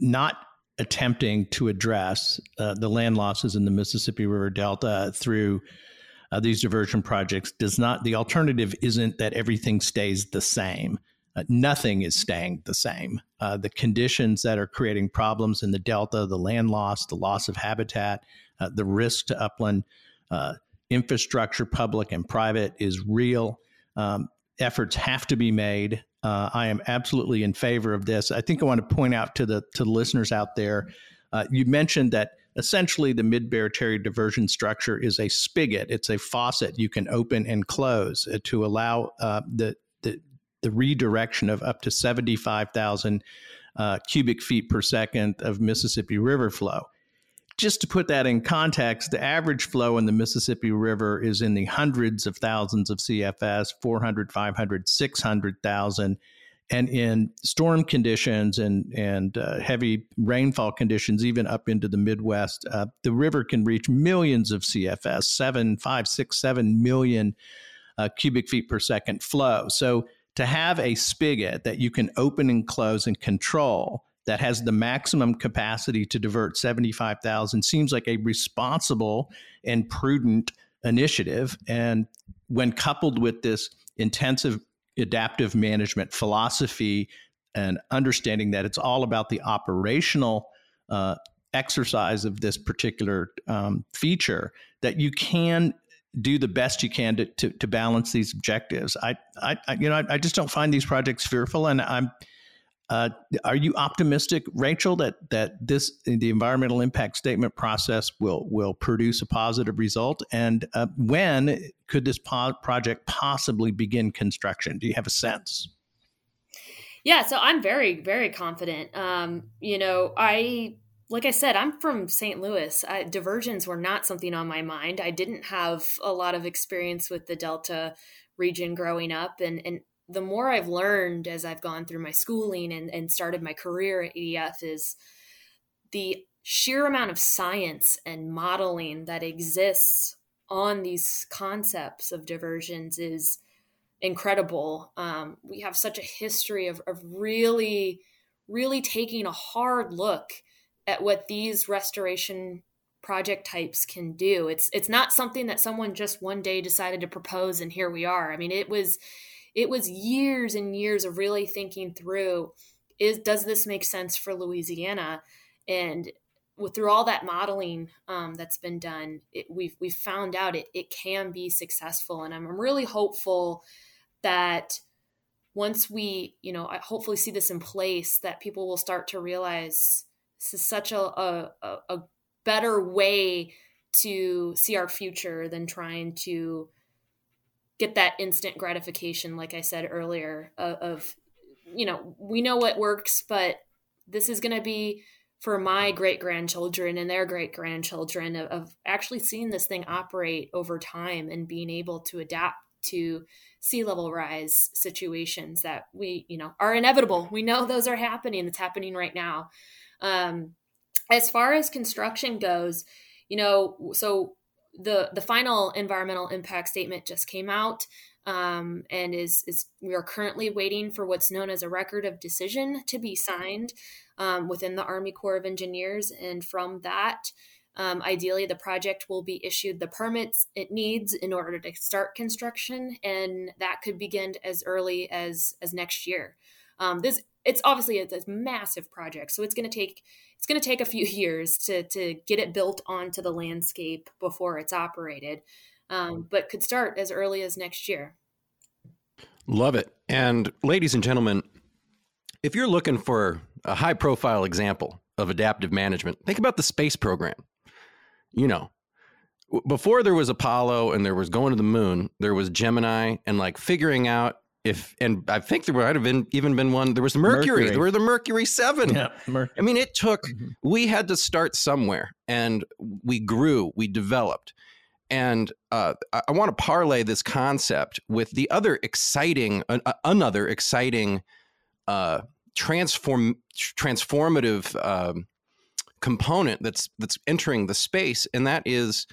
not attempting to address uh, the land losses in the Mississippi River Delta through uh, these diversion projects does not, the alternative isn't that everything stays the same. Uh, nothing is staying the same. Uh, the conditions that are creating problems in the Delta, the land loss, the loss of habitat, uh, the risk to upland uh, infrastructure, public and private, is real. Um, efforts have to be made. Uh, I am absolutely in favor of this. I think I want to point out to the to the listeners out there. Uh, you mentioned that essentially the mid Barataria diversion structure is a spigot. It's a faucet you can open and close uh, to allow uh, the, the the redirection of up to seventy five thousand uh, cubic feet per second of Mississippi River flow just to put that in context, the average flow in the Mississippi River is in the hundreds of thousands of CFS, 400, 500, 600,000. And in storm conditions and, and uh, heavy rainfall conditions, even up into the Midwest, uh, the river can reach millions of CFS, seven, five, six, seven million uh, cubic feet per second flow. So to have a spigot that you can open and close and control that has the maximum capacity to divert 75,000 seems like a responsible and prudent initiative. And when coupled with this intensive adaptive management philosophy and understanding that it's all about the operational uh, exercise of this particular um, feature, that you can do the best you can to, to, to balance these objectives. I, I, you know, I, I, just don't find these projects fearful, and I'm uh, are you optimistic, Rachel, that that this the environmental impact statement process will will produce a positive result? And uh, when could this po- project possibly begin construction? Do you have a sense? Yeah, so I'm very very confident. Um, you know, I like I said, I'm from St. Louis. I, diversions were not something on my mind. I didn't have a lot of experience with the Delta region growing up, and and the more I've learned as I've gone through my schooling and, and started my career at EDF is the sheer amount of science and modeling that exists on these concepts of diversions is incredible. Um, we have such a history of, of really, really taking a hard look at what these restoration project types can do. It's it's not something that someone just one day decided to propose and here we are. I mean, it was it was years and years of really thinking through is does this make sense for Louisiana? And with through all that modeling um, that's been done it, we've we've found out it, it can be successful. And I'm really hopeful that once we you know hopefully see this in place that people will start to realize this is such a, a, a better way to see our future than trying to get that instant gratification like i said earlier of, of you know we know what works but this is going to be for my great grandchildren and their great grandchildren of, of, actually seeing this thing operate over time and being able to adapt to sea level rise situations that we you know are inevitable. We know those are happening. It's happening right now. Um, as far as construction goes you know so the the final environmental impact statement just came out um, and is is we are currently waiting for what's known as a record of decision to be signed um, within the Army Corps of Engineers, and from that, Um, ideally, the project will be issued the permits it needs in order to start construction, and that could begin as early as as next year. Um, this it's obviously a, a massive project, so it's going to take it's going to take a few years to to get it built onto the landscape before it's operated, um, but could start as early as next year. Love it. And ladies and gentlemen, if you're looking for a high profile example of adaptive management, think about the space program. You know, before there was Apollo and there was going to the moon, there was Gemini and like figuring out if and I think there might have been even been one. There was Mercury. Mercury. There were the Mercury Seven. Yeah, Mer- I mean, it took. Mm-hmm. We had to start somewhere, and we grew. We developed, and uh, I, I want to parlay this concept with the other exciting, uh, another exciting, uh, transform transformative um, component that's that's entering the space, and that is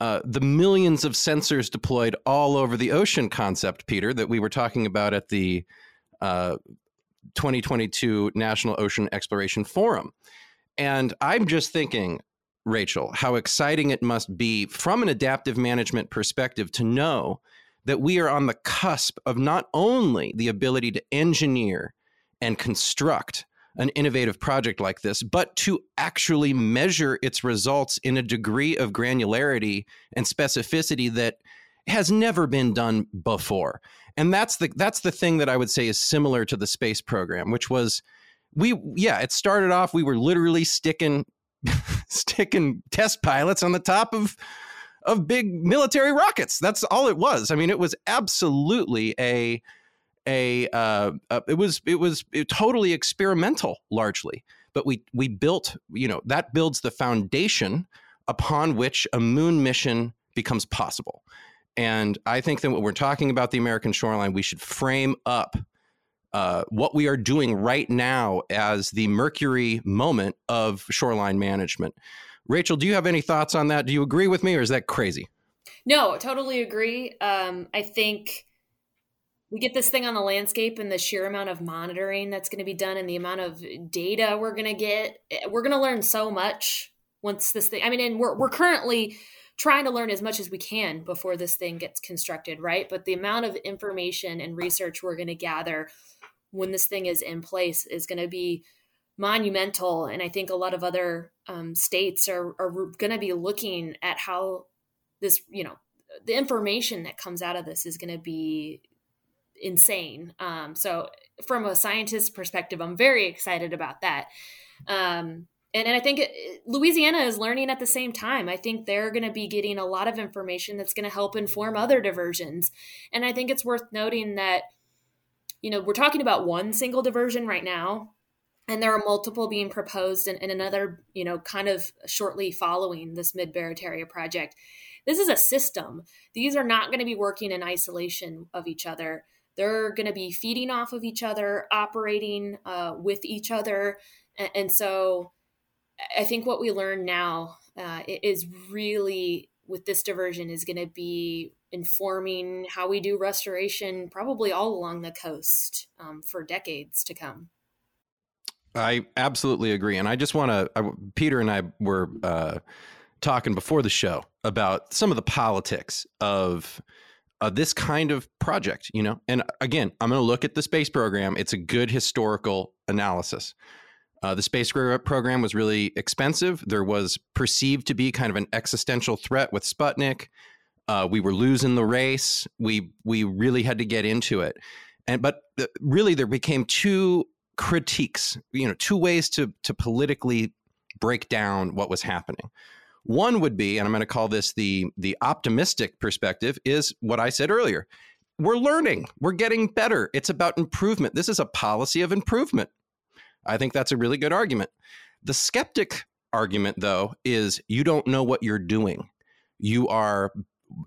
uh, the millions of sensors deployed all over the ocean concept, Peter, that we were talking about at the uh, 2022 National Ocean Exploration Forum. And I'm just thinking, Rachel, how exciting it must be from an adaptive management perspective to know that we are on the cusp of not only the ability to engineer and construct an innovative project like this, but to actually measure its results in a degree of granularity and specificity that has never been done before. And that's the that's the thing that I would say is similar to the space program, which was we yeah, it started off we were literally sticking sticking test pilots on the top of of big military rockets. That's all it was. I mean, it was absolutely a a uh, uh, it was it was it totally experimental largely. But we we built you know that builds the foundation upon which a moon mission becomes possible. And i think that when we're talking about the american shoreline we should frame up uh, what we are doing right now as the mercury moment of shoreline management. Rachel do you have any thoughts on that? Do you agree with me or is that crazy? No totally agree. Um, i think we get this thing on the landscape and the sheer amount of monitoring that's going to be done and the amount of data we're going to get eh, we're going to learn so much once this thing i mean and we're, we're currently trying to learn as much as we can before this thing gets constructed right? But the amount of information and research we're going to gather when this thing is in place is going to be monumental. And i think a lot of other um, states are, are going to be looking at how this you know the information that comes out of this is going to be insane. Um, so from a scientist perspective, I'm very excited about that. Um, and, and I think Louisiana is learning at the same time. I think they're going to be getting a lot of information that's going to help inform other diversions. And I think it's worth noting that, you know, we're talking about one single diversion right now, and there are multiple being proposed and, and another, you know, kind of shortly following this Mid Barataria project. This is a system. These are not going to be working in isolation of each other they're going to be feeding off of each other, operating uh, with each other. And, and, so I think what we learn now uh, is really with this diversion is going to be informing how we do restoration probably all along the coast um, for decades to come. I absolutely agree. And I just want to, Peter and I were uh, talking before the show about some of the politics of uh, this kind of project, you know. And again, I'm going to look at the space program. It's a good historical analysis. Uh, the space program was really expensive. There was perceived to be kind of an existential threat with Sputnik. Uh, we were losing the race. We we really had to get into it, and but really there became two critiques. You know, two ways to to politically break down what was happening. One would be, and I'm going to call this the the optimistic perspective, is what I said earlier. We're learning. We're getting better. It's about improvement. This is a policy of improvement. I think that's a really good argument. The skeptic argument, though, is you don't know what you're doing. You are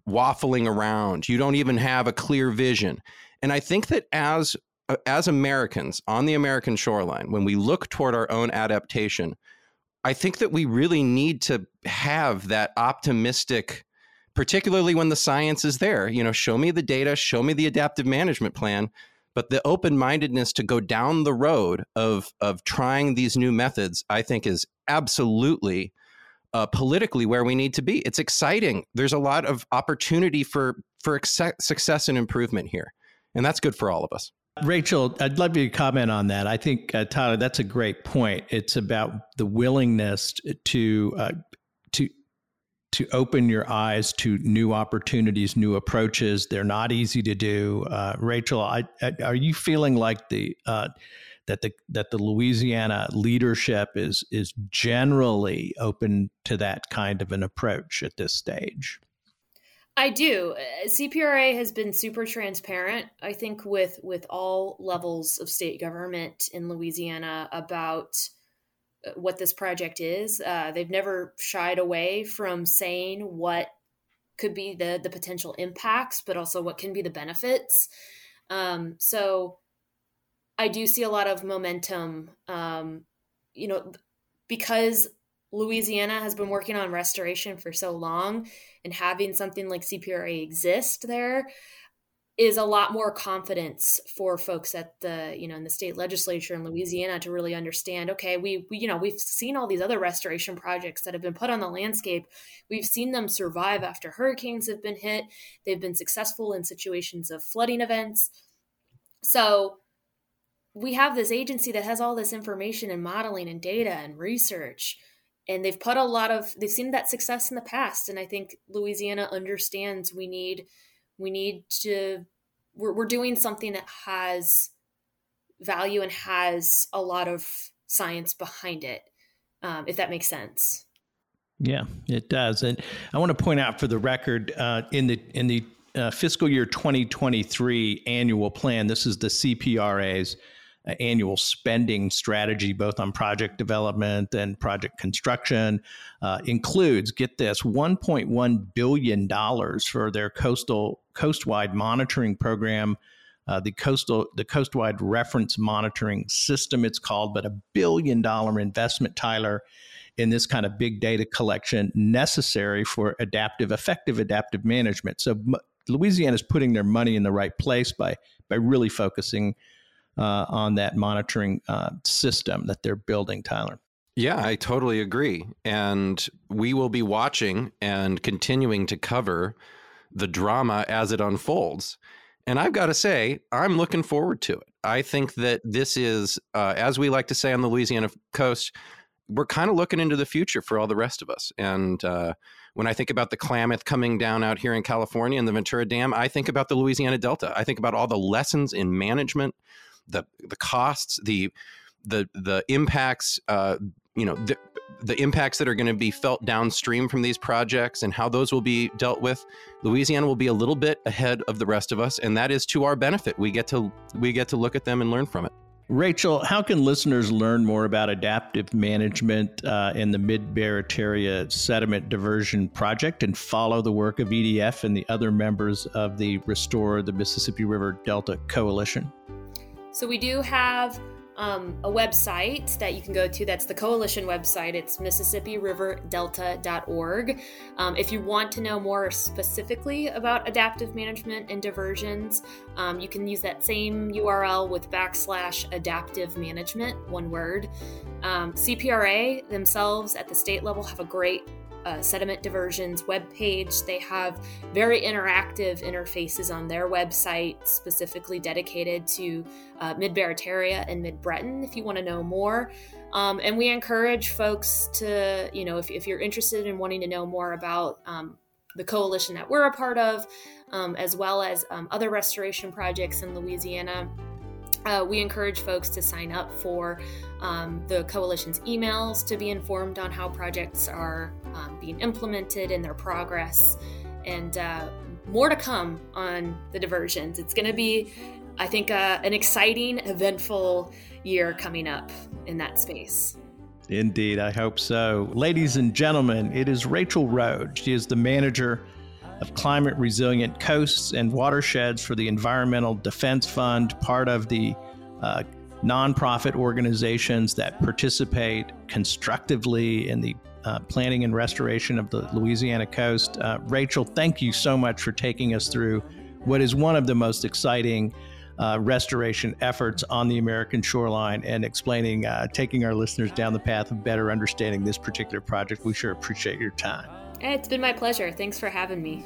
waffling around. You don't even have a clear vision. And I think that as uh, as Americans on the American shoreline, when we look toward our own adaptation, I think that we really need to have that optimistic, particularly when the science is there. You know, show me the data, show me the adaptive management plan, but the open mindedness to go down the road of of trying these new methods, I think, is absolutely uh, politically where we need to be. It's exciting. There's a lot of opportunity for for ex- success and improvement here, and that's good for all of us. Rachel, I'd love you to comment on that. I think uh, Tyler, that's a great point. It's about the willingness to uh, to to open your eyes to new opportunities, new approaches. They're not easy to do. Uh, Rachel, I, I, are you feeling like the uh, that the that the Louisiana leadership is is generally open to that kind of an approach at this stage? I do. Uh, CPRA has been super transparent, I think, with with all levels of state government in Louisiana about uh, what this project is. Uh, they've never shied away from saying what could be the the potential impacts, but also what can be the benefits. Um, so I do see a lot of momentum. Um, you know, because Louisiana has been working on restoration for so long, and having something like CPRA exist there is a lot more confidence for folks at the you know in the state legislature in Louisiana to really understand okay we, we you know we've seen all these other restoration projects that have been put on the landscape. We've seen them survive after hurricanes have been hit. They've been successful in situations of flooding events. So we have this agency that has all this information and modeling and data and research and they've put a lot of they've seen that success in the past and i think louisiana understands we need we need to we're, we're doing something that has value and has a lot of science behind it um, if that makes sense. Yeah it does. And i want to point out for the record uh, in the in the uh, fiscal year 2023 annual plan this is the cpra's annual spending strategy, both on project development and project construction, uh, includes get this 1.1 billion dollars for their coastal coastwide monitoring program. Uh, the coastal the coastwide reference monitoring system it's called but a billion dollar investment tyler in this kind of big data collection necessary for adaptive effective adaptive management so louisiana is putting their money in the right place by by really focusing uh, on that monitoring uh, system that they're building, Tyler. Yeah, I totally agree. And we will be watching and continuing to cover the drama as it unfolds. And I've got to say, I'm looking forward to it. I think that this is, uh, as we like to say on the Louisiana coast, we're kind of looking into the future for all the rest of us. And uh, when I think about the Klamath coming down out here in California and the Ventura Dam, I think about the Louisiana Delta. I think about all the lessons in management, the the costs, the the the impacts, uh, you know, the, the impacts that are going to be felt downstream from these projects and how those will be dealt with. Louisiana will be a little bit ahead of the rest of us, and that is to our benefit. We get to we get to look at them and learn from it. Rachel, how can listeners learn more about adaptive management uh, in the Mid Barataria Sediment Diversion Project and follow the work of EDF and the other members of the Restore the Mississippi River Delta Coalition? So we do have um, a website that you can go to. That's the coalition website. It's MississippiRiverDelta.org. Um, if you want to know more specifically about adaptive management and diversions, um, you can use that same URL with backslash adaptive management, one word. Um, CPRA themselves at the state level have a great uh, sediment diversions webpage. They have very interactive interfaces on their website, specifically dedicated to uh, Mid Barataria and Mid Breton, if you want to know more. Um, and we encourage folks to, you know, if, if, you're interested in wanting to know more about um, the coalition that we're a part of, um, as well as um, other restoration projects in Louisiana uh, we encourage folks to sign up for um, the coalition's emails to be informed on how projects are um, being implemented and their progress. And uh, more to come on the diversions. It's going to be, I think, uh, an exciting, eventful year coming up in that space. Indeed, I hope so. Ladies and gentlemen, it is Rachel Rhodes. She is the manager of climate resilient coasts and watersheds for the Environmental Defense Fund, part of the uh, nonprofit organizations that participate constructively in the uh, planning and restoration of the Louisiana coast. Uh, Rachel, thank you so much for taking us through what is one of the most exciting uh, restoration efforts on the American shoreline and explaining, uh, taking our listeners down the path of better understanding this particular project. We sure appreciate your time. It's been my pleasure. Thanks for having me.